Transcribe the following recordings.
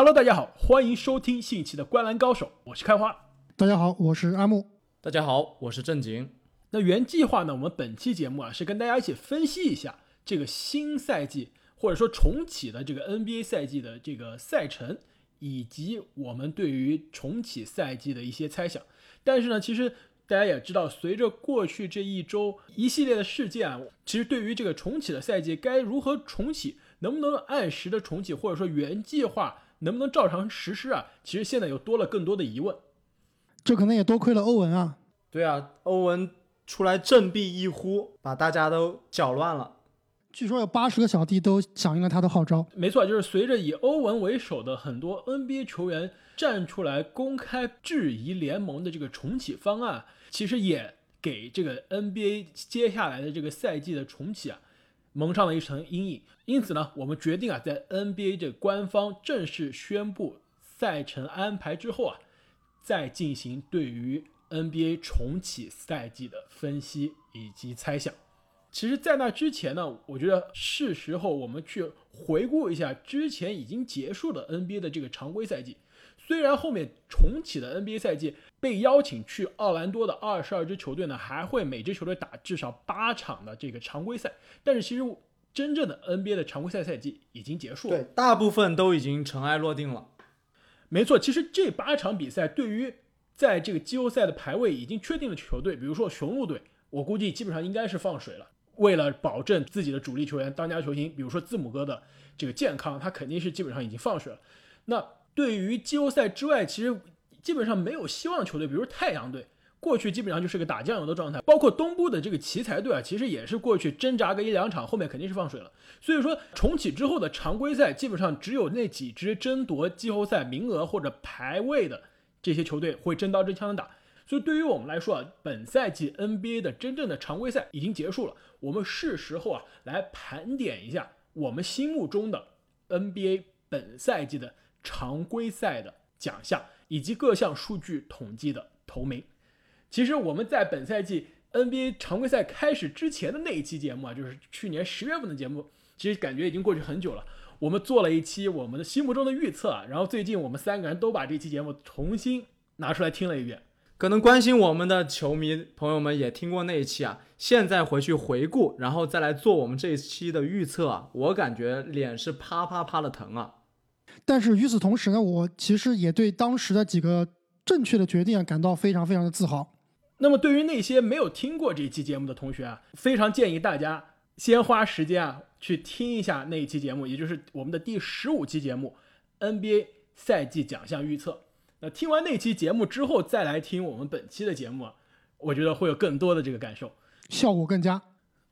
Hello，大家好，欢迎收听新一期的《观澜高手》，我是开花。大家好，我是阿木。大家好，我是正经。那原计划呢，我们本期节目啊是跟大家一起分析一下这个新赛季或者说重启的这个 NBA 赛季的这个赛程，以及我们对于重启赛季的一些猜想。但是呢，其实大家也知道，随着过去这一周一系列的事件啊，其实对于这个重启的赛季该如何重启，能不能按时的重启，或者说原计划能不能照常实施啊，其实现在又多了更多的疑问。这可能也多亏了欧文啊。对啊，欧文出来振臂一呼，把大家都搅乱了。据说有八十个小弟都响应了他的号召。没错，就是随着以欧文为首的很多 NBA 球员站出来公开质疑联盟的这个重启方案，其实也给这个 NBA 接下来的这个赛季的重启啊蒙上了一层阴影。因此呢，我们决定啊，在 NBA 这官方正式宣布赛程安排之后啊，再进行对于 NBA 重启赛季的分析以及猜想。其实，在那之前呢，我觉得是时候我们去回顾一下之前已经结束的 NBA 的这个常规赛季。虽然后面重启的 NBA 赛季被邀请去奥兰多的二十二支球队呢，还会每支球队打至少八场的这个常规赛，但是其实真正的 NBA 的常规赛赛季已经结束了。对，大部分都已经尘埃落定了。没错，其实这八场比赛对于在这个季后赛的排位已经确定的球队，比如说雄鹿队，我估计基本上应该是放水了。为了保证自己的主力球员、当家球星，比如说字母哥的这个健康，他肯定是基本上已经放水了。那对于季后赛之外，其实基本上没有希望球队，比如太阳队，过去基本上就是个打酱油的状态。包括东部的这个奇才队啊，其实也是过去挣扎个一两场，后面肯定是放水了。所以说重启之后的常规赛，基本上只有那几支争夺季后赛名额或者排位的这些球队会真刀真枪的打。所以对于我们来说啊，本赛季 NBA 的真正的常规赛已经结束了，我们是时候啊来盘点一下我们心目中的 NBA 本赛季的常规赛的奖项以及各项数据统计的头名。其实我们在本赛季 NBA 常规赛开始之前的那一期节目啊，就是去年十月份的节目，其实感觉已经过去很久了。我们做了一期我们的心目中的预测啊，然后最近我们三个人都把这期节目重新拿出来听了一遍。可能关心我们的球迷朋友们也听过那一期啊，现在回去回顾，然后再来做我们这一期的预测啊，我感觉脸是啪啪啪的疼啊。但是与此同时呢，我其实也对当时的几个正确的决定感到非常非常的自豪。那么对于那些没有听过这期节目的同学啊，非常建议大家先花时间啊去听一下那一期节目，也就是我们的第十五期节目 NBA 赛季奖项预测。那听完那期节目之后，再来听我们本期的节目啊，我觉得会有更多的这个感受，效果更佳。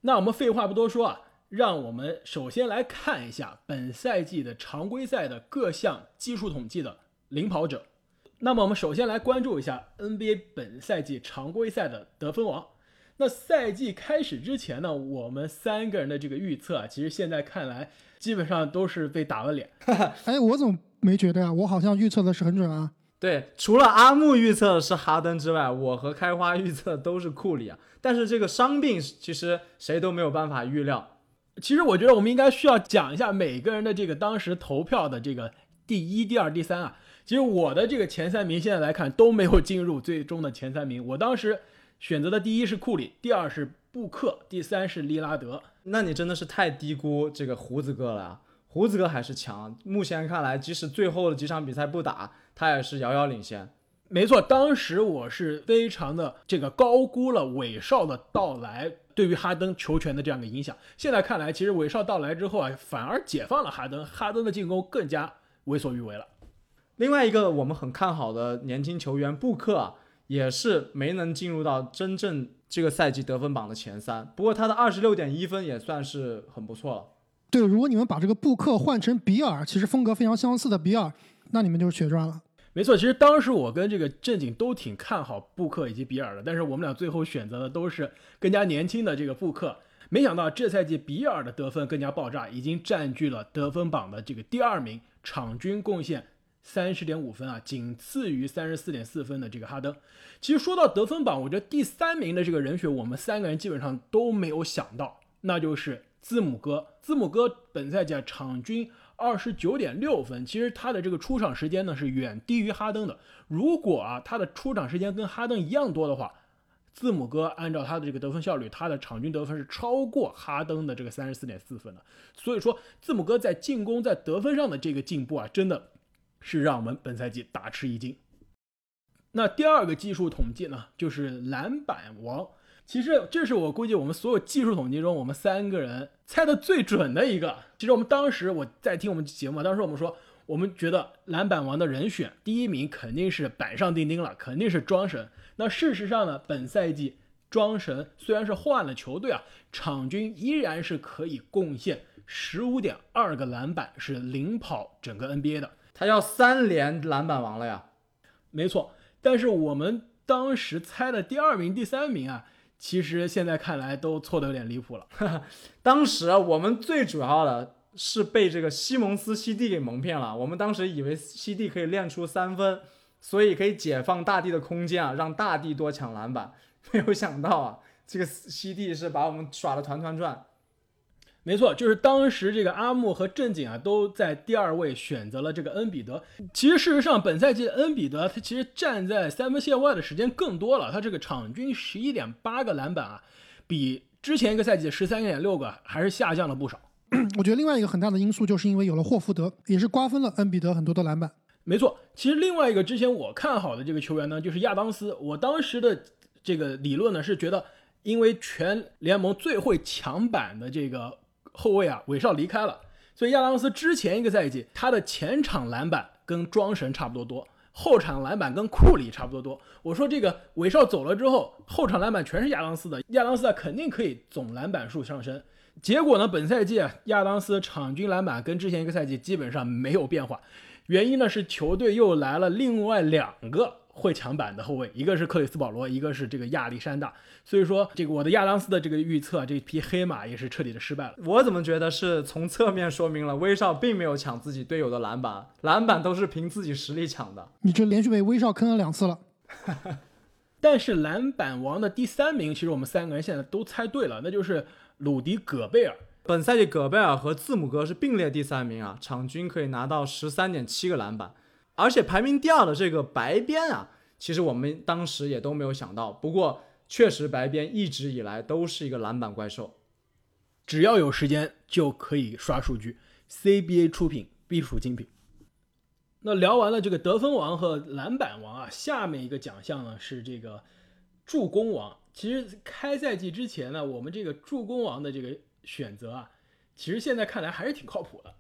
那我们废话不多说啊，让我们首先来看一下本赛季的常规赛的各项技术统计的领跑者。那么我们首先来关注一下 NBA 本赛季常规赛的得分王。那赛季开始之前呢，我们三个人的这个预测啊，其实现在看来基本上都是被打了脸。哎，我怎么没觉得呀？我好像预测的是很准啊。对，除了阿木预测的是哈登之外，我和开花预测都是库里啊。但是这个伤病其实谁都没有办法预料。其实我觉得我们应该需要讲一下每个人的这个当时投票的这个第一、第二、第三啊。其实我的这个前三名现在来看都没有进入最终的前三名。我当时选择的第一是库里，第二是布克，第三是利拉德。那你真的是太低估这个胡子哥了。胡子哥还是强，目前看来，即使最后的几场比赛不打，他也是遥遥领先。没错，当时我是非常的这个高估了韦少的到来对于哈登球权的这样的影响。现在看来，其实韦少到来之后啊，反而解放了哈登，哈登的进攻更加为所欲为了。另外一个我们很看好的年轻球员布克啊，也是没能进入到真正这个赛季得分榜的前三，不过他的二十六点一分也算是很不错了。对，如果你们把这个布克换成比尔，其实风格非常相似的比尔，那你们就是血赚了。没错，其实当时我跟这个正经都挺看好布克以及比尔的，但是我们俩最后选择的都是更加年轻的这个布克。没想到这赛季比尔的得分更加爆炸，已经占据了得分榜的这个第二名，场均贡献三十点五分啊，仅次于三十四点四分的这个哈登。其实说到得分榜，我觉得第三名的这个人选，我们三个人基本上都没有想到，那就是。字母哥，字母哥本赛季啊场均二十九点六分。其实他的这个出场时间呢是远低于哈登的。如果啊他的出场时间跟哈登一样多的话，字母哥按照他的这个得分效率，他的场均得分是超过哈登的这个三十四点四分的。所以说，字母哥在进攻在得分上的这个进步啊，真的是让我们本赛季大吃一惊。那第二个技术统计呢，就是篮板王。其实这是我估计我们所有技术统计中，我们三个人猜的最准的一个。其实我们当时我在听我们节目，当时我们说，我们觉得篮板王的人选第一名肯定是板上钉钉了，肯定是庄神。那事实上呢，本赛季庄神虽然是换了球队啊，场均依然是可以贡献十五点二个篮板，是领跑整个 NBA 的。他要三连篮板王了呀！没错，但是我们当时猜的第二名、第三名啊。其实现在看来都错的有点离谱了。当时我们最主要的是被这个西蒙斯西蒂给蒙骗了。我们当时以为西蒂可以练出三分，所以可以解放大地的空间啊，让大地多抢篮板。没有想到啊，这个西蒂是把我们耍的团团转。没错，就是当时这个阿木和正经啊都在第二位选择了这个恩比德。其实事实上，本赛季恩比德他其实站在三分线外的时间更多了，他这个场均十一点八个篮板啊，比之前一个赛季的十三点六个还是下降了不少。我觉得另外一个很大的因素就是因为有了霍福德，也是瓜分了恩比德很多的篮板。没错，其实另外一个之前我看好的这个球员呢，就是亚当斯。我当时的这个理论呢是觉得，因为全联盟最会抢板的这个。后卫啊，韦少离开了，所以亚当斯之前一个赛季他的前场篮板跟庄神差不多多，后场篮板跟库里差不多多。我说这个韦少走了之后，后场篮板全是亚当斯的，亚当斯啊肯定可以总篮板数上升。结果呢，本赛季啊亚当斯场均篮板跟之前一个赛季基本上没有变化，原因呢是球队又来了另外两个。会抢板的后卫，一个是克里斯保罗，一个是这个亚历山大。所以说，这个我的亚当斯的这个预测，这匹黑马也是彻底的失败了。我怎么觉得是从侧面说明了威少并没有抢自己队友的篮板，篮板都是凭自己实力抢的。你这连续被威少坑了两次了。但是篮板王的第三名，其实我们三个人现在都猜对了，那就是鲁迪·戈贝尔。本赛季戈贝尔和字母哥是并列第三名啊，场均可以拿到十三点七个篮板。而且排名第二的这个白边啊，其实我们当时也都没有想到。不过确实，白边一直以来都是一个篮板怪兽，只要有时间就可以刷数据。CBA 出品必属精品。那聊完了这个得分王和篮板王啊，下面一个奖项呢是这个助攻王。其实开赛季之前呢，我们这个助攻王的这个选择啊，其实现在看来还是挺靠谱的。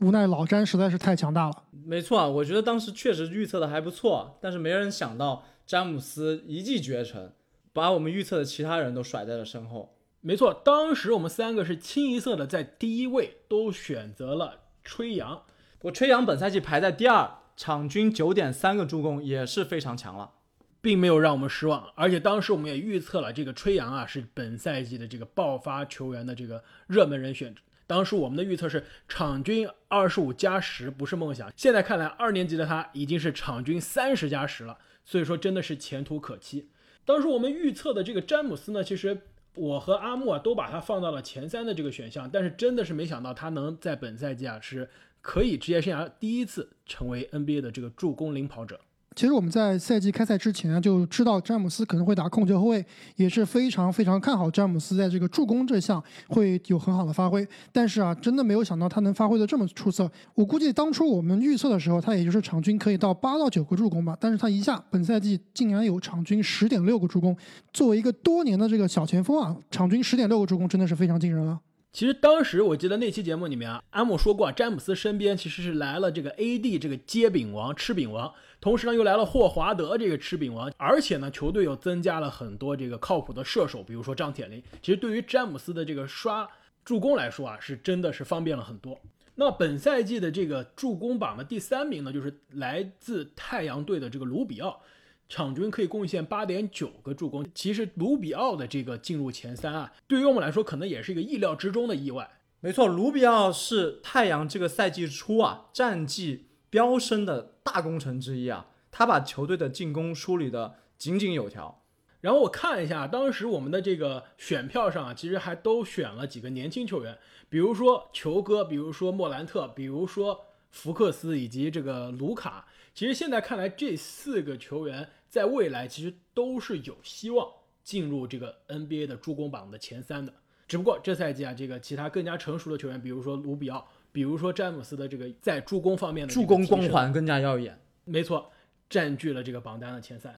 无奈老詹实在是太强大了。没错，我觉得当时确实预测的还不错，但是没人想到詹姆斯一骑绝尘，把我们预测的其他人都甩在了身后。没错，当时我们三个是清一色的在第一位都选择了吹杨。我吹杨本赛季排在第二，场均九点三个助攻也是非常强了，并没有让我们失望。而且当时我们也预测了这个吹杨啊是本赛季的这个爆发球员的这个热门人选。当时我们的预测是场均二十五加十不是梦想，现在看来二年级的他已经是场均三十加十了，所以说真的是前途可期。当时我们预测的这个詹姆斯呢，其实我和阿木啊都把他放到了前三的这个选项，但是真的是没想到他能在本赛季啊是可以职业生涯第一次成为 NBA 的这个助攻领跑者。其实我们在赛季开赛之前就知道詹姆斯可能会打控球后卫，也是非常非常看好詹姆斯在这个助攻这项会有很好的发挥。但是啊，真的没有想到他能发挥的这么出色。我估计当初我们预测的时候，他也就是场均可以到八到九个助攻吧。但是他一下本赛季竟然有场均十点六个助攻。作为一个多年的这个小前锋啊，场均十点六个助攻真的是非常惊人了。其实当时我记得那期节目里面啊，阿姆说过，詹姆斯身边其实是来了这个 AD 这个接饼王、吃饼王，同时呢又来了霍华德这个吃饼王，而且呢球队又增加了很多这个靠谱的射手，比如说张铁林。其实对于詹姆斯的这个刷助攻来说啊，是真的是方便了很多。那本赛季的这个助攻榜的第三名呢，就是来自太阳队的这个卢比奥。场均可以贡献八点九个助攻，其实卢比奥的这个进入前三啊，对于我们来说可能也是一个意料之中的意外。没错，卢比奥是太阳这个赛季初啊战绩飙升的大功臣之一啊，他把球队的进攻梳理的井井有条。然后我看一下，当时我们的这个选票上啊，其实还都选了几个年轻球员，比如说球哥，比如说莫兰特，比如说福克斯以及这个卢卡。其实现在看来，这四个球员在未来其实都是有希望进入这个 NBA 的助攻榜的前三的。只不过这赛季啊，这个其他更加成熟的球员，比如说卢比奥，比如说詹姆斯的这个在助攻方面的助攻光环更加耀眼。没错，占据了这个榜单的前三。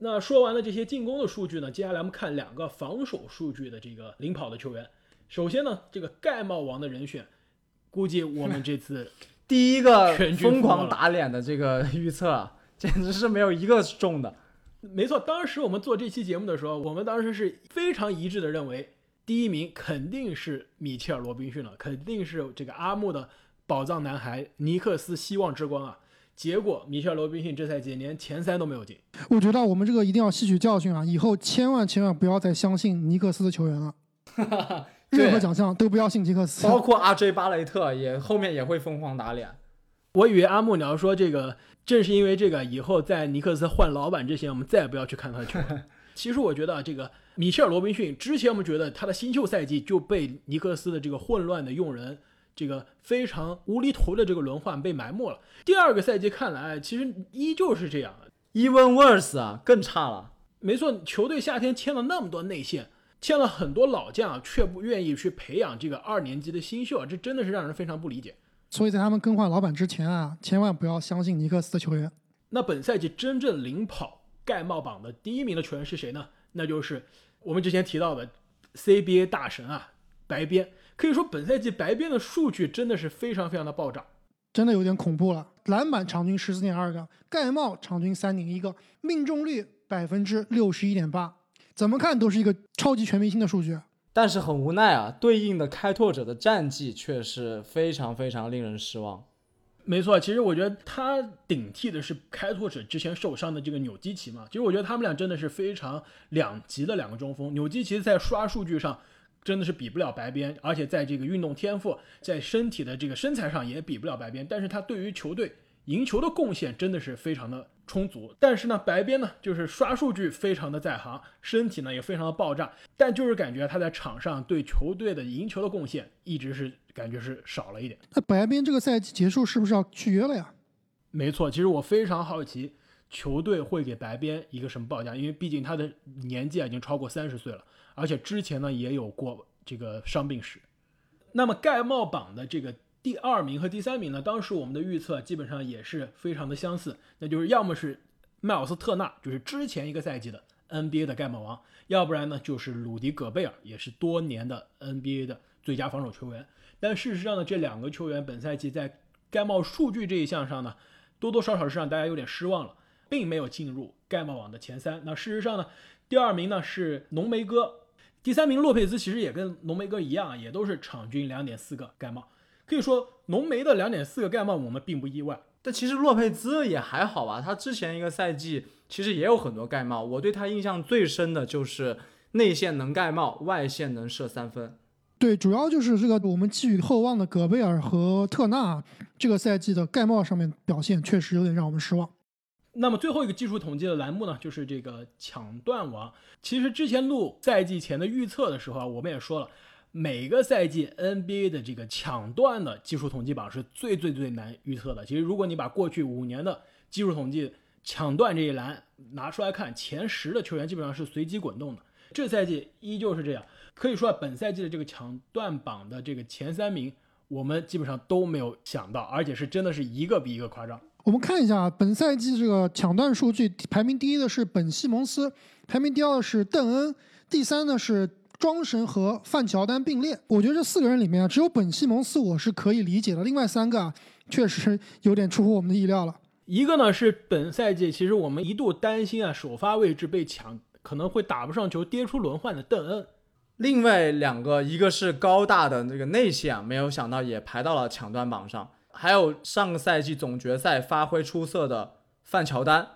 那说完了这些进攻的数据呢，接下来我们看两个防守数据的这个领跑的球员。首先呢，这个盖帽王的人选，估计我们这次 第一个疯狂打脸的这个预测，简直是没有一个中的。没错，当时我们做这期节目的时候，我们当时是非常一致的认为，第一名肯定是米切尔·罗宾逊了，肯定是这个阿木的宝藏男孩尼克斯希望之光啊。结果，米切尔·罗宾逊这赛季连前三都没有进。我觉得我们这个一定要吸取教训啊！以后千万千万不要再相信尼克斯的球员了。任何奖项都不要信尼克斯，包括阿 J 巴雷特也后面也会疯狂打脸。我以为阿木你要说这个，正是因为这个，以后在尼克斯换老板之前，我们再也不要去看他的球。其实我觉得啊，这个米切尔·罗宾逊之前我们觉得他的新秀赛季就被尼克斯的这个混乱的用人。这个非常无厘头的这个轮换被埋没了。第二个赛季看来，其实依旧是这样，even worse 啊，更差了。没错，球队夏天签了那么多内线，签了很多老将，却不愿意去培养这个二年级的新秀，这真的是让人非常不理解。所以在他们更换老板之前啊，千万不要相信尼克斯的球员。那本赛季真正领跑盖帽榜的第一名的球员是谁呢？那就是我们之前提到的 CBA 大神啊，白边。可以说，本赛季白边的数据真的是非常非常的暴涨，真的有点恐怖了。篮板场均十四点二个，盖帽场均三点一个，命中率百分之六十一点八，怎么看都是一个超级全明星的数据。但是很无奈啊，对应的开拓者的战绩却是非常非常令人失望。没错，其实我觉得他顶替的是开拓者之前受伤的这个纽基奇嘛。其实我觉得他们俩真的是非常两极的两个中锋。纽基奇在刷数据上。真的是比不了白边，而且在这个运动天赋，在身体的这个身材上也比不了白边。但是他对于球队赢球的贡献真的是非常的充足。但是呢，白边呢就是刷数据非常的在行，身体呢也非常的爆炸，但就是感觉他在场上对球队的赢球的贡献一直是感觉是少了一点。那白边这个赛季结束是不是要续约了呀？没错，其实我非常好奇球队会给白边一个什么报价，因为毕竟他的年纪已经超过三十岁了。而且之前呢也有过这个伤病史，那么盖帽榜的这个第二名和第三名呢，当时我们的预测基本上也是非常的相似，那就是要么是迈尔斯特纳，就是之前一个赛季的 NBA 的盖帽王，要不然呢就是鲁迪戈贝尔，也是多年的 NBA 的最佳防守球员。但事实上呢，这两个球员本赛季在盖帽数据这一项上呢，多多少少是让大家有点失望了，并没有进入盖帽网的前三。那事实上呢，第二名呢是浓眉哥。第三名洛佩兹其实也跟浓眉哥一样，也都是场均两点四个盖帽。可以说浓眉的两点四个盖帽我们并不意外。但其实洛佩兹也还好吧，他之前一个赛季其实也有很多盖帽。我对他印象最深的就是内线能盖帽，外线能射三分。对，主要就是这个我们寄予厚望的戈贝尔和特纳，这个赛季的盖帽上面表现确实有点让我们失望。那么最后一个技术统计的栏目呢，就是这个抢断王。其实之前录赛季前的预测的时候啊，我们也说了，每个赛季 NBA 的这个抢断的技术统计榜是最最最难预测的。其实如果你把过去五年的技术统计抢断这一栏拿出来看，前十的球员基本上是随机滚动的。这赛季依旧是这样，可以说本赛季的这个抢断榜的这个前三名，我们基本上都没有想到，而且是真的是一个比一个夸张。我们看一下本赛季这个抢断数据，排名第一的是本西蒙斯，排名第二的是邓恩，第三呢是庄神和范乔丹并列。我觉得这四个人里面啊，只有本西蒙斯我是可以理解的，另外三个啊，确实有点出乎我们的意料了。一个呢是本赛季其实我们一度担心啊首发位置被抢，可能会打不上球，跌出轮换的邓恩。另外两个，一个是高大的那个内线，啊没有想到也排到了抢断榜上。还有上个赛季总决赛发挥出色的范乔丹，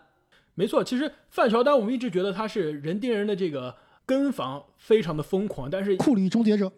没错，其实范乔丹我们一直觉得他是人盯人的这个跟防非常的疯狂，但是库里终结者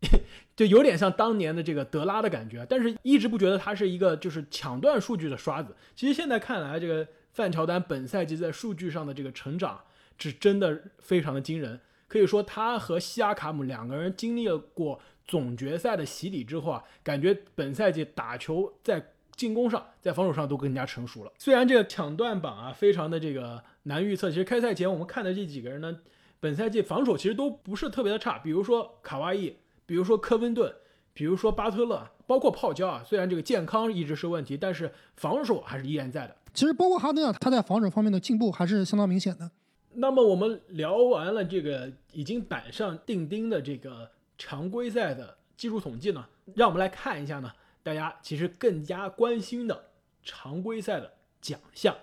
就有点像当年的这个德拉的感觉，但是一直不觉得他是一个就是抢断数据的刷子。其实现在看来，这个范乔丹本赛季在数据上的这个成长，是真的非常的惊人。可以说，他和西亚卡姆两个人经历了过总决赛的洗礼之后啊，感觉本赛季打球在进攻上、在防守上都更加成熟了。虽然这个抢断榜啊非常的这个难预测，其实开赛前我们看的这几个人呢，本赛季防守其实都不是特别的差，比如说卡哇伊，比如说科温顿，比如说巴特勒，包括泡椒啊。虽然这个健康一直是问题，但是防守还是依然在的。其实包括哈登啊，他在防守方面的进步还是相当明显的。那么我们聊完了这个已经板上钉钉的这个常规赛的技术统计呢，让我们来看一下呢，大家其实更加关心的常规赛的奖项。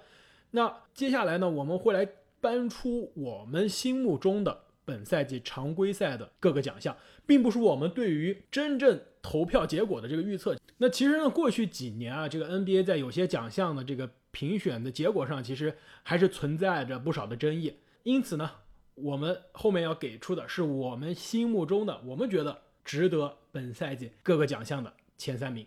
那接下来呢，我们会来搬出我们心目中的本赛季常规赛的各个奖项，并不是我们对于真正投票结果的这个预测。那其实呢，过去几年啊，这个 NBA 在有些奖项的这个。评选的结果上，其实还是存在着不少的争议。因此呢，我们后面要给出的是我们心目中的，我们觉得值得本赛季各个奖项的前三名。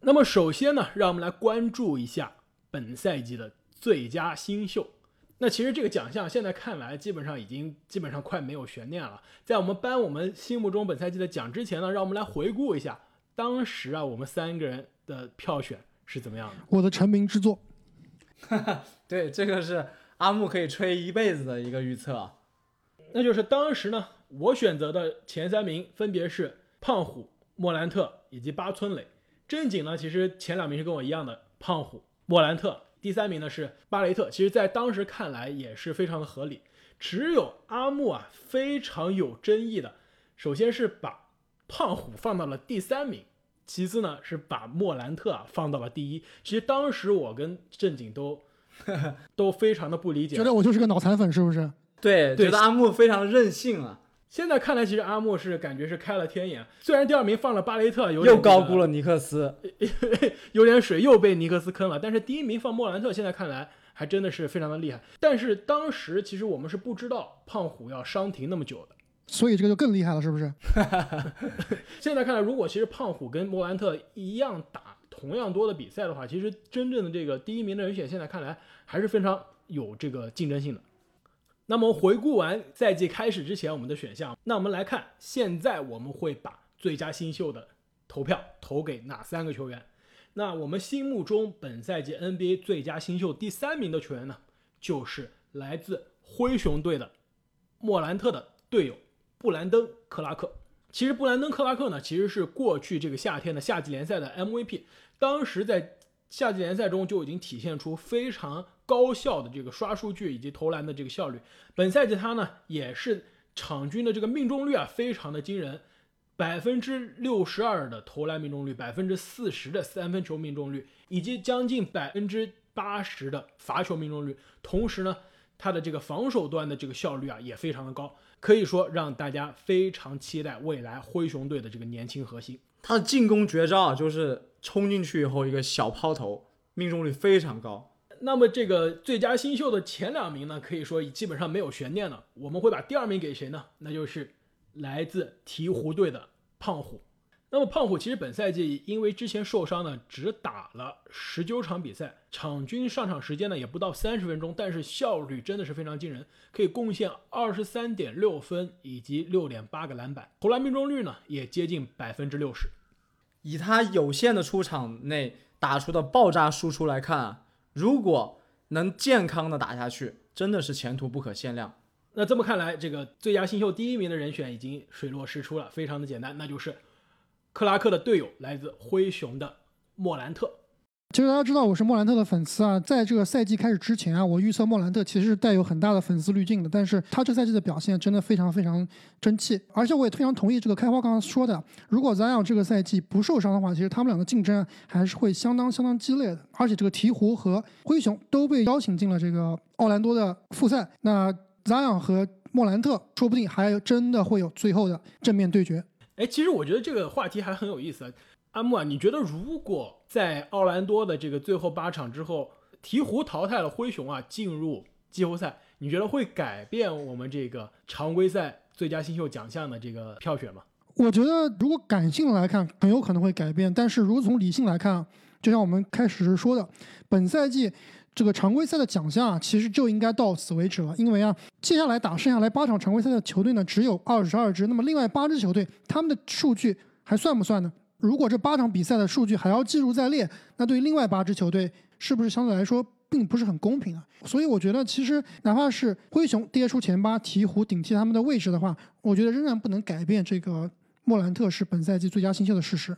那么首先呢，让我们来关注一下本赛季的最佳新秀。那其实这个奖项现在看来，基本上已经基本上快没有悬念了。在我们颁我们心目中本赛季的奖之前呢，让我们来回顾一下当时啊，我们三个人的票选是怎么样的。我的成名之作。哈哈，对，这个是阿木可以吹一辈子的一个预测，那就是当时呢，我选择的前三名分别是胖虎、莫兰特以及八村垒。正经呢，其实前两名是跟我一样的，胖虎、莫兰特，第三名呢是巴雷特。其实，在当时看来也是非常的合理。只有阿木啊，非常有争议的，首先是把胖虎放到了第三名。其次呢，是把莫兰特啊放到了第一。其实当时我跟正经都 都非常的不理解，觉得我就是个脑残粉，是不是？对，觉得阿木非常任性啊。现在看来，其实阿木是感觉是开了天眼。虽然第二名放了巴雷特，又高估了尼克斯，有点水，又被尼克斯坑了。但是第一名放莫兰特，现在看来还真的是非常的厉害。但是当时其实我们是不知道胖虎要伤停那么久的。所以这个就更厉害了，是不是？现在看来，如果其实胖虎跟莫兰特一样打同样多的比赛的话，其实真正的这个第一名的人选，现在看来还是非常有这个竞争性的。那么回顾完赛季开始之前我们的选项，那我们来看现在我们会把最佳新秀的投票投给哪三个球员？那我们心目中本赛季 NBA 最佳新秀第三名的球员呢，就是来自灰熊队的莫兰特的队友。布兰登·克拉克，其实布兰登·克拉克呢，其实是过去这个夏天的夏季联赛的 MVP。当时在夏季联赛中就已经体现出非常高效的这个刷数据以及投篮的这个效率。本赛季他呢，也是场均的这个命中率啊，非常的惊人，百分之六十二的投篮命中率，百分之四十的三分球命中率，以及将近百分之八十的罚球命中率。同时呢，他的这个防守端的这个效率啊，也非常的高。可以说让大家非常期待未来灰熊队的这个年轻核心。他的进攻绝招啊，就是冲进去以后一个小抛投，命中率非常高。那么这个最佳新秀的前两名呢，可以说基本上没有悬念了。我们会把第二名给谁呢？那就是来自鹈鹕队的胖虎。那么胖虎其实本赛季因为之前受伤呢，只打了十九场比赛，场均上场时间呢也不到三十分钟，但是效率真的是非常惊人，可以贡献二十三点六分以及六点八个篮板，投篮命中率呢也接近百分之六十。以他有限的出场内打出的爆炸输出来看啊，如果能健康的打下去，真的是前途不可限量。那这么看来，这个最佳新秀第一名的人选已经水落石出了，非常的简单，那就是。克拉克的队友来自灰熊的莫兰特。其实大家知道我是莫兰特的粉丝啊，在这个赛季开始之前啊，我预测莫兰特其实是带有很大的粉丝滤镜的。但是他这赛季的表现真的非常非常争气，而且我也非常同意这个开花刚刚说的，如果 Zion 这个赛季不受伤的话，其实他们俩的竞争还是会相当相当激烈的。而且这个鹈鹕和灰熊都被邀请进了这个奥兰多的复赛，那 Zion 和莫兰特说不定还真的会有最后的正面对决。哎，其实我觉得这个话题还很有意思。阿木啊，你觉得如果在奥兰多的这个最后八场之后，鹈鹕淘汰了灰熊啊，进入季后赛，你觉得会改变我们这个常规赛最佳新秀奖项的这个票选吗？我觉得如果感性来看，很有可能会改变。但是如果从理性来看，就像我们开始时说的，本赛季这个常规赛的奖项啊，其实就应该到此为止了，因为啊，接下来打剩下来八场常规赛的球队呢，只有二十二支，那么另外八支球队他们的数据还算不算呢？如果这八场比赛的数据还要记录在列，那对于另外八支球队是不是相对来说并不是很公平啊？所以我觉得，其实哪怕是灰熊跌出前八，鹈鹕顶替他们的位置的话，我觉得仍然不能改变这个莫兰特是本赛季最佳新秀的事实。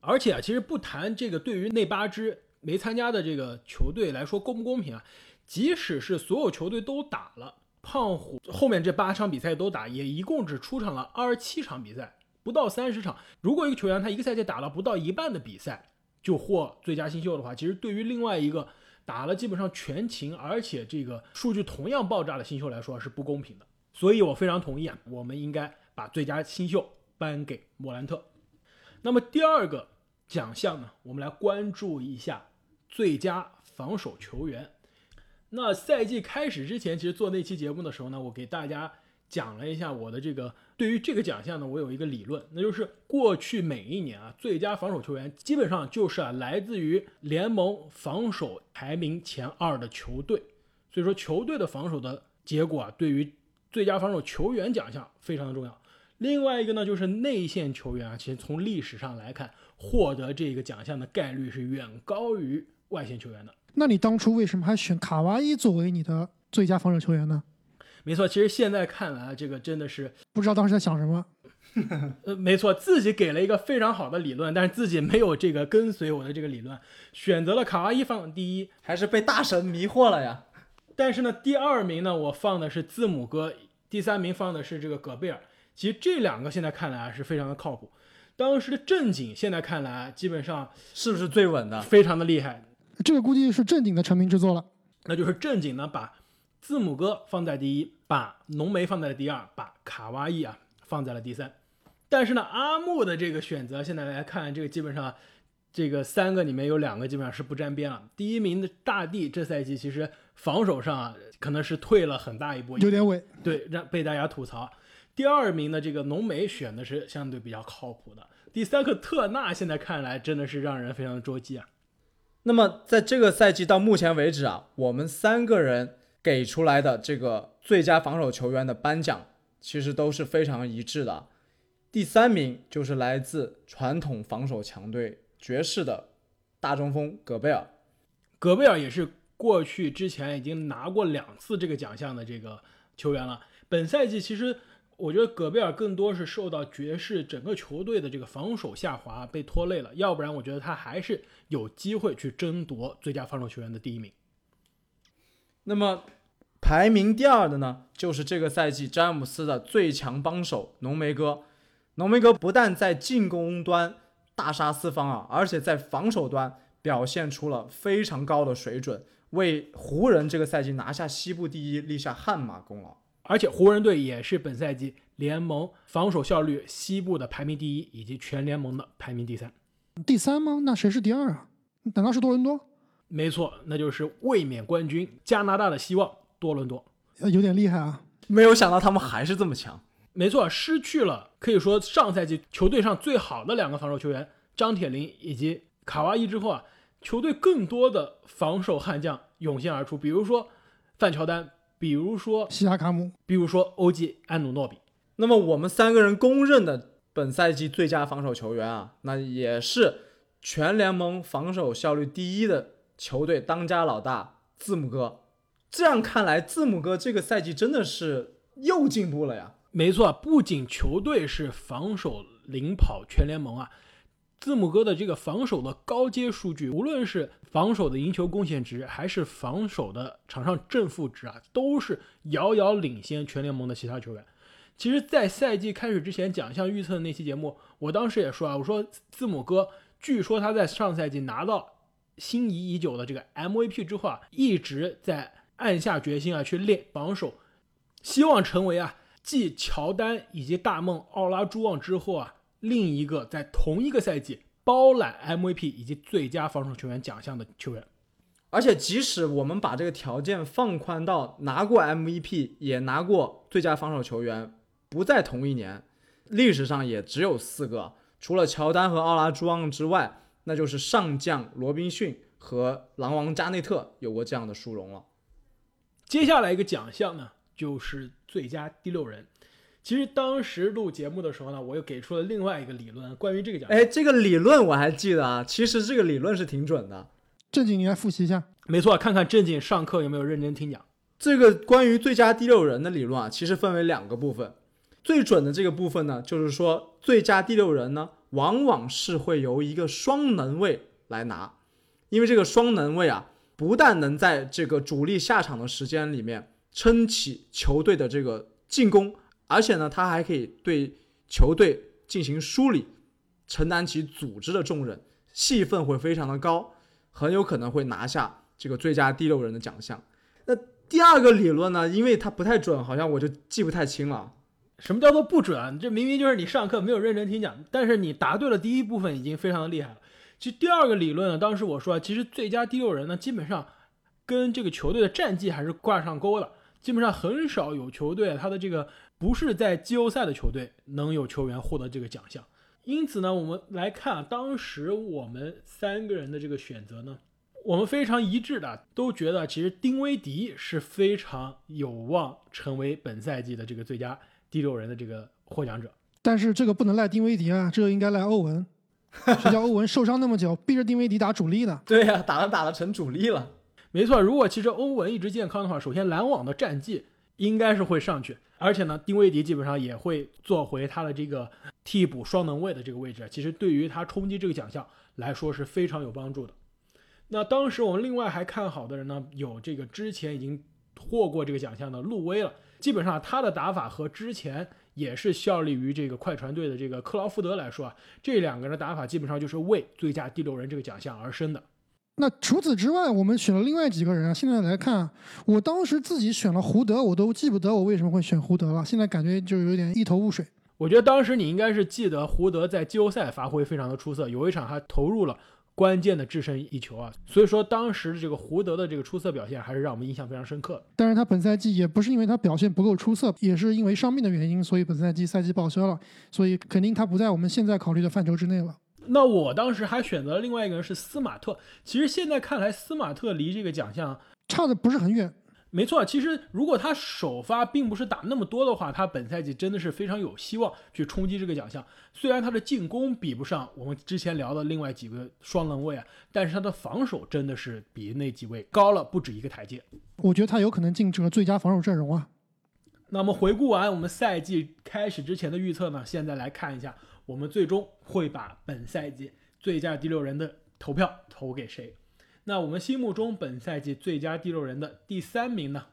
而且啊，其实不谈这个对于那八支没参加的这个球队来说公不公平啊，即使是所有球队都打了，胖虎后面这八场比赛都打，也一共只出场了二十七场比赛，不到三十场。如果一个球员他一个赛季打了不到一半的比赛就获最佳新秀的话，其实对于另外一个打了基本上全勤，而且这个数据同样爆炸的新秀来说是不公平的。所以我非常同意啊，我们应该把最佳新秀颁给莫兰特。那么第二个。奖项呢，我们来关注一下最佳防守球员。那赛季开始之前，其实做那期节目的时候呢，我给大家讲了一下我的这个对于这个奖项呢，我有一个理论，那就是过去每一年啊，最佳防守球员基本上就是啊来自于联盟防守排名前二的球队。所以说，球队的防守的结果啊，对于最佳防守球员奖项非常的重要。另外一个呢，就是内线球员啊，其实从历史上来看。获得这个奖项的概率是远高于外线球员的。那你当初为什么还选卡哇伊作为你的最佳防守球员呢？没错，其实现在看来，这个真的是不知道当时在想什么。呃，没错，自己给了一个非常好的理论，但是自己没有这个跟随我的这个理论，选择了卡哇伊放第一，还是被大神迷惑了呀。但是呢，第二名呢，我放的是字母哥，第三名放的是这个戈贝尔。其实这两个现在看来啊是非常的靠谱。当时的正经，现在看来基本上是不是最稳的？非常的厉害。这个估计是正经的成名之作了。那就是正经呢，把字母哥放在第一，把浓眉放在了第二，把卡哇伊啊放在了第三。但是呢，阿木的这个选择，现在来看，这个基本上这个三个里面有两个基本上是不沾边了。第一名的大地，这赛季其实防守上啊，可能是退了很大一步，有点稳。对，让被大家吐槽。第二名的这个浓眉选的是相对比较靠谱的，第三个特纳现在看来真的是让人非常的捉急啊。那么在这个赛季到目前为止啊，我们三个人给出来的这个最佳防守球员的颁奖其实都是非常一致的。第三名就是来自传统防守强队爵士的大中锋戈贝尔，戈贝尔也是过去之前已经拿过两次这个奖项的这个球员了。本赛季其实。我觉得戈贝尔更多是受到爵士整个球队的这个防守下滑被拖累了，要不然我觉得他还是有机会去争夺最佳防守球员的第一名。那么排名第二的呢，就是这个赛季詹姆斯的最强帮手浓眉哥。浓眉哥不但在进攻端大杀四方啊，而且在防守端表现出了非常高的水准，为湖人这个赛季拿下西部第一立下汗马功劳。而且湖人队也是本赛季联盟防守效率西部的排名第一，以及全联盟的排名第三。第三吗？那谁是第二啊？难道是多伦多？没错，那就是卫冕冠军加拿大的希望多伦多。有点厉害啊！没有想到他们还是这么强。没错，失去了可以说上赛季球队上最好的两个防守球员张铁林以及卡哇伊之后啊，球队更多的防守悍将涌现而出，比如说范乔丹。比如说西亚卡姆，比如说欧记安努诺比，那么我们三个人公认的本赛季最佳防守球员啊，那也是全联盟防守效率第一的球队当家老大字母哥。这样看来，字母哥这个赛季真的是又进步了呀。没错，不仅球队是防守领跑全联盟啊。字母哥的这个防守的高阶数据，无论是防守的赢球贡献值，还是防守的场上正负值啊，都是遥遥领先全联盟的其他球员。其实，在赛季开始之前，奖项预测的那期节目，我当时也说啊，我说字母哥，据说他在上赛季拿到心仪已久的这个 MVP 之后啊，一直在暗下决心啊去练防守，希望成为啊继乔丹以及大梦奥拉朱旺之后啊。另一个在同一个赛季包揽 MVP 以及最佳防守球员奖项的球员，而且即使我们把这个条件放宽到拿过 MVP 也拿过最佳防守球员不在同一年，历史上也只有四个，除了乔丹和奥拉朱旺之外，那就是上将罗宾逊和狼王加内特有过这样的殊荣了。接下来一个奖项呢，就是最佳第六人。其实当时录节目的时候呢，我又给出了另外一个理论，关于这个奖项。哎，这个理论我还记得啊，其实这个理论是挺准的。正经，你来复习一下。没错，看看正经上课有没有认真听讲。这个关于最佳第六人的理论啊，其实分为两个部分。最准的这个部分呢，就是说最佳第六人呢，往往是会由一个双能卫来拿，因为这个双能卫啊，不但能在这个主力下场的时间里面撑起球队的这个进攻，而且呢，他还可以对球队进行梳理，承担起组织的重任，戏份会非常的高，很有可能会拿下这个最佳第六人的奖项。那第二个理论呢，因为它不太准，好像我就记不太清了。什么叫做不准？这明明就是你上课没有认真听讲，但是你答对了第一部分已经非常的厉害了。其实第二个理论呢，当时我说啊，其实最佳第六人呢，基本上跟这个球队的战绩还是挂上钩的。基本上很少有球队，他的这个不是在季后赛的球队能有球员获得这个奖项。因此呢，我们来看啊，当时我们三个人的这个选择呢，我们非常一致的都觉得，其实丁威迪是非常有望成为本赛季的这个最佳。第六人的这个获奖者，但是这个不能赖丁威迪啊，这个应该赖欧文。谁叫欧文受伤那么久，逼着丁威迪打主力呢？对呀，打了打了成主力了。没错，如果其实欧文一直健康的话，首先篮网的战绩应该是会上去，而且呢，丁威迪基本上也会做回他的这个替补双能卫的这个位置。其实对于他冲击这个奖项来说是非常有帮助的。那当时我们另外还看好的人呢，有这个之前已经获过这个奖项的路威了。基本上他的打法和之前也是效力于这个快船队的这个克劳福德来说啊，这两个人的打法基本上就是为最佳第六人这个奖项而生的。那除此之外，我们选了另外几个人啊。现在来看，我当时自己选了胡德，我都记不得我为什么会选胡德了。现在感觉就有点一头雾水。我觉得当时你应该是记得胡德在季后赛发挥非常的出色，有一场还投入了。关键的制胜一球啊，所以说当时这个胡德的这个出色表现还是让我们印象非常深刻。但是他本赛季也不是因为他表现不够出色，也是因为伤病的原因，所以本赛季赛季报销了，所以肯定他不在我们现在考虑的范畴之内了。那我当时还选择了另外一个人是斯马特，其实现在看来斯马特离这个奖项差的不是很远。没错，其实如果他首发并不是打那么多的话，他本赛季真的是非常有希望去冲击这个奖项。虽然他的进攻比不上我们之前聊的另外几个双能卫啊，但是他的防守真的是比那几位高了不止一个台阶。我觉得他有可能进这个最佳防守阵容啊。那么回顾完我们赛季开始之前的预测呢，现在来看一下，我们最终会把本赛季最佳第六人的投票投给谁？那我们心目中本赛季最佳第六人的第三名呢，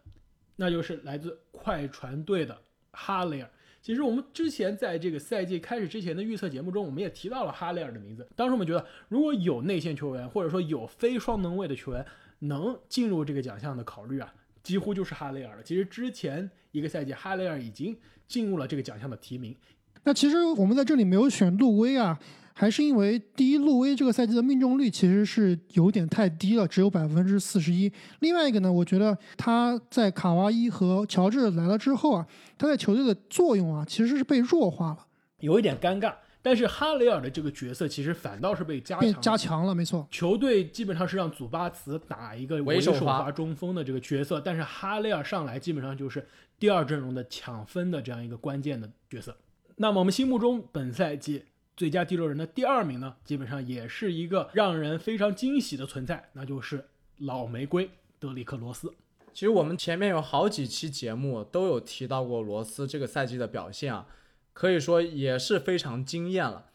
那就是来自快船队的哈雷尔。其实我们之前在这个赛季开始之前的预测节目中，我们也提到了哈雷尔的名字。当时我们觉得，如果有内线球员或者说有非双能位的球员能进入这个奖项的考虑啊，几乎就是哈雷尔了。其实之前一个赛季，哈雷尔已经进入了这个奖项的提名。那其实我们在这里没有选路威啊。还是因为第一，路威这个赛季的命中率其实是有点太低了，只有百分之四十一。另外一个呢，我觉得他在卡哇伊和乔治来了之后啊，他在球队的作用啊，其实是被弱化了，有一点尴尬。但是哈雷尔的这个角色其实反倒是被加强加强了，没错。球队基本上是让祖巴茨打一个为首发中锋的这个角色，但是哈雷尔上来基本上就是第二阵容的抢分的这样一个关键的角色。那么我们心目中本赛季。最佳第六人的第二名呢，基本上也是一个让人非常惊喜的存在，那就是老玫瑰德里克罗斯。其实我们前面有好几期节目都有提到过罗斯这个赛季的表现啊，可以说也是非常惊艳了。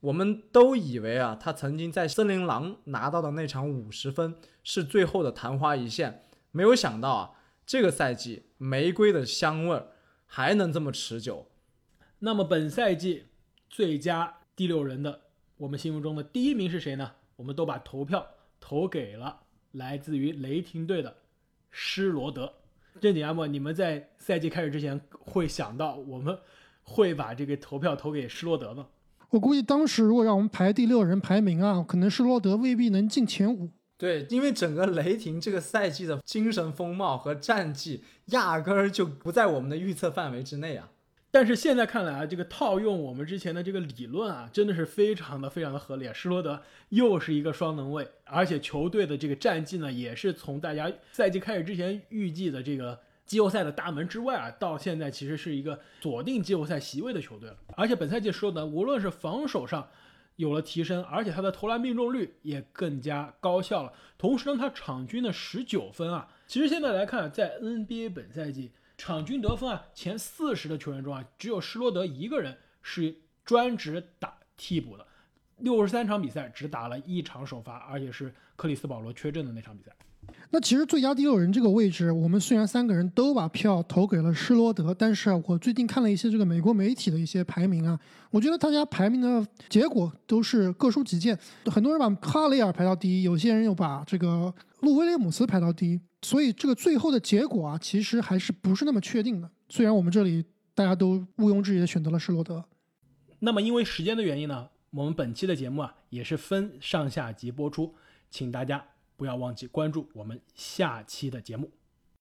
我们都以为啊，他曾经在森林狼拿到的那场五十分是最后的昙花一现，没有想到啊，这个赛季玫瑰的香味还能这么持久。那么本赛季最佳。第六人的我们心目中的第一名是谁呢？我们都把投票投给了来自于雷霆队的施罗德。正经阿莫，你们在赛季开始之前会想到我们会把这个投票投给施罗德吗？我估计当时如果让我们排第六人排名啊，可能施罗德未必能进前五。对，因为整个雷霆这个赛季的精神风貌和战绩压根儿就不在我们的预测范围之内啊。但是现在看来啊，这个套用我们之前的这个理论啊，真的是非常的非常的合理。施罗德又是一个双能卫，而且球队的这个战绩呢，也是从大家赛季开始之前预计的这个季后赛的大门之外啊，到现在其实是一个锁定季后赛席位的球队了。而且本赛季施罗德无论是防守上有了提升，而且他的投篮命中率也更加高效了。同时呢，他场均的十九分啊，其实现在来看，在 NBA 本赛季。场均得分啊，前四十的球员中啊，只有施罗德一个人是专职打替补的，六十三场比赛只打了一场首发，而且是克里斯保罗缺阵的那场比赛。那其实最佳第六人这个位置，我们虽然三个人都把票投给了施罗德，但是我最近看了一些这个美国媒体的一些排名啊，我觉得大家排名的结果都是各抒己见，很多人把哈雷尔排到第一，有些人又把这个路威廉姆斯排到第一，所以这个最后的结果啊，其实还是不是那么确定的。虽然我们这里大家都毋庸置疑的选择了施罗德，那么因为时间的原因呢，我们本期的节目啊也是分上下集播出，请大家。不要忘记关注我们下期的节目。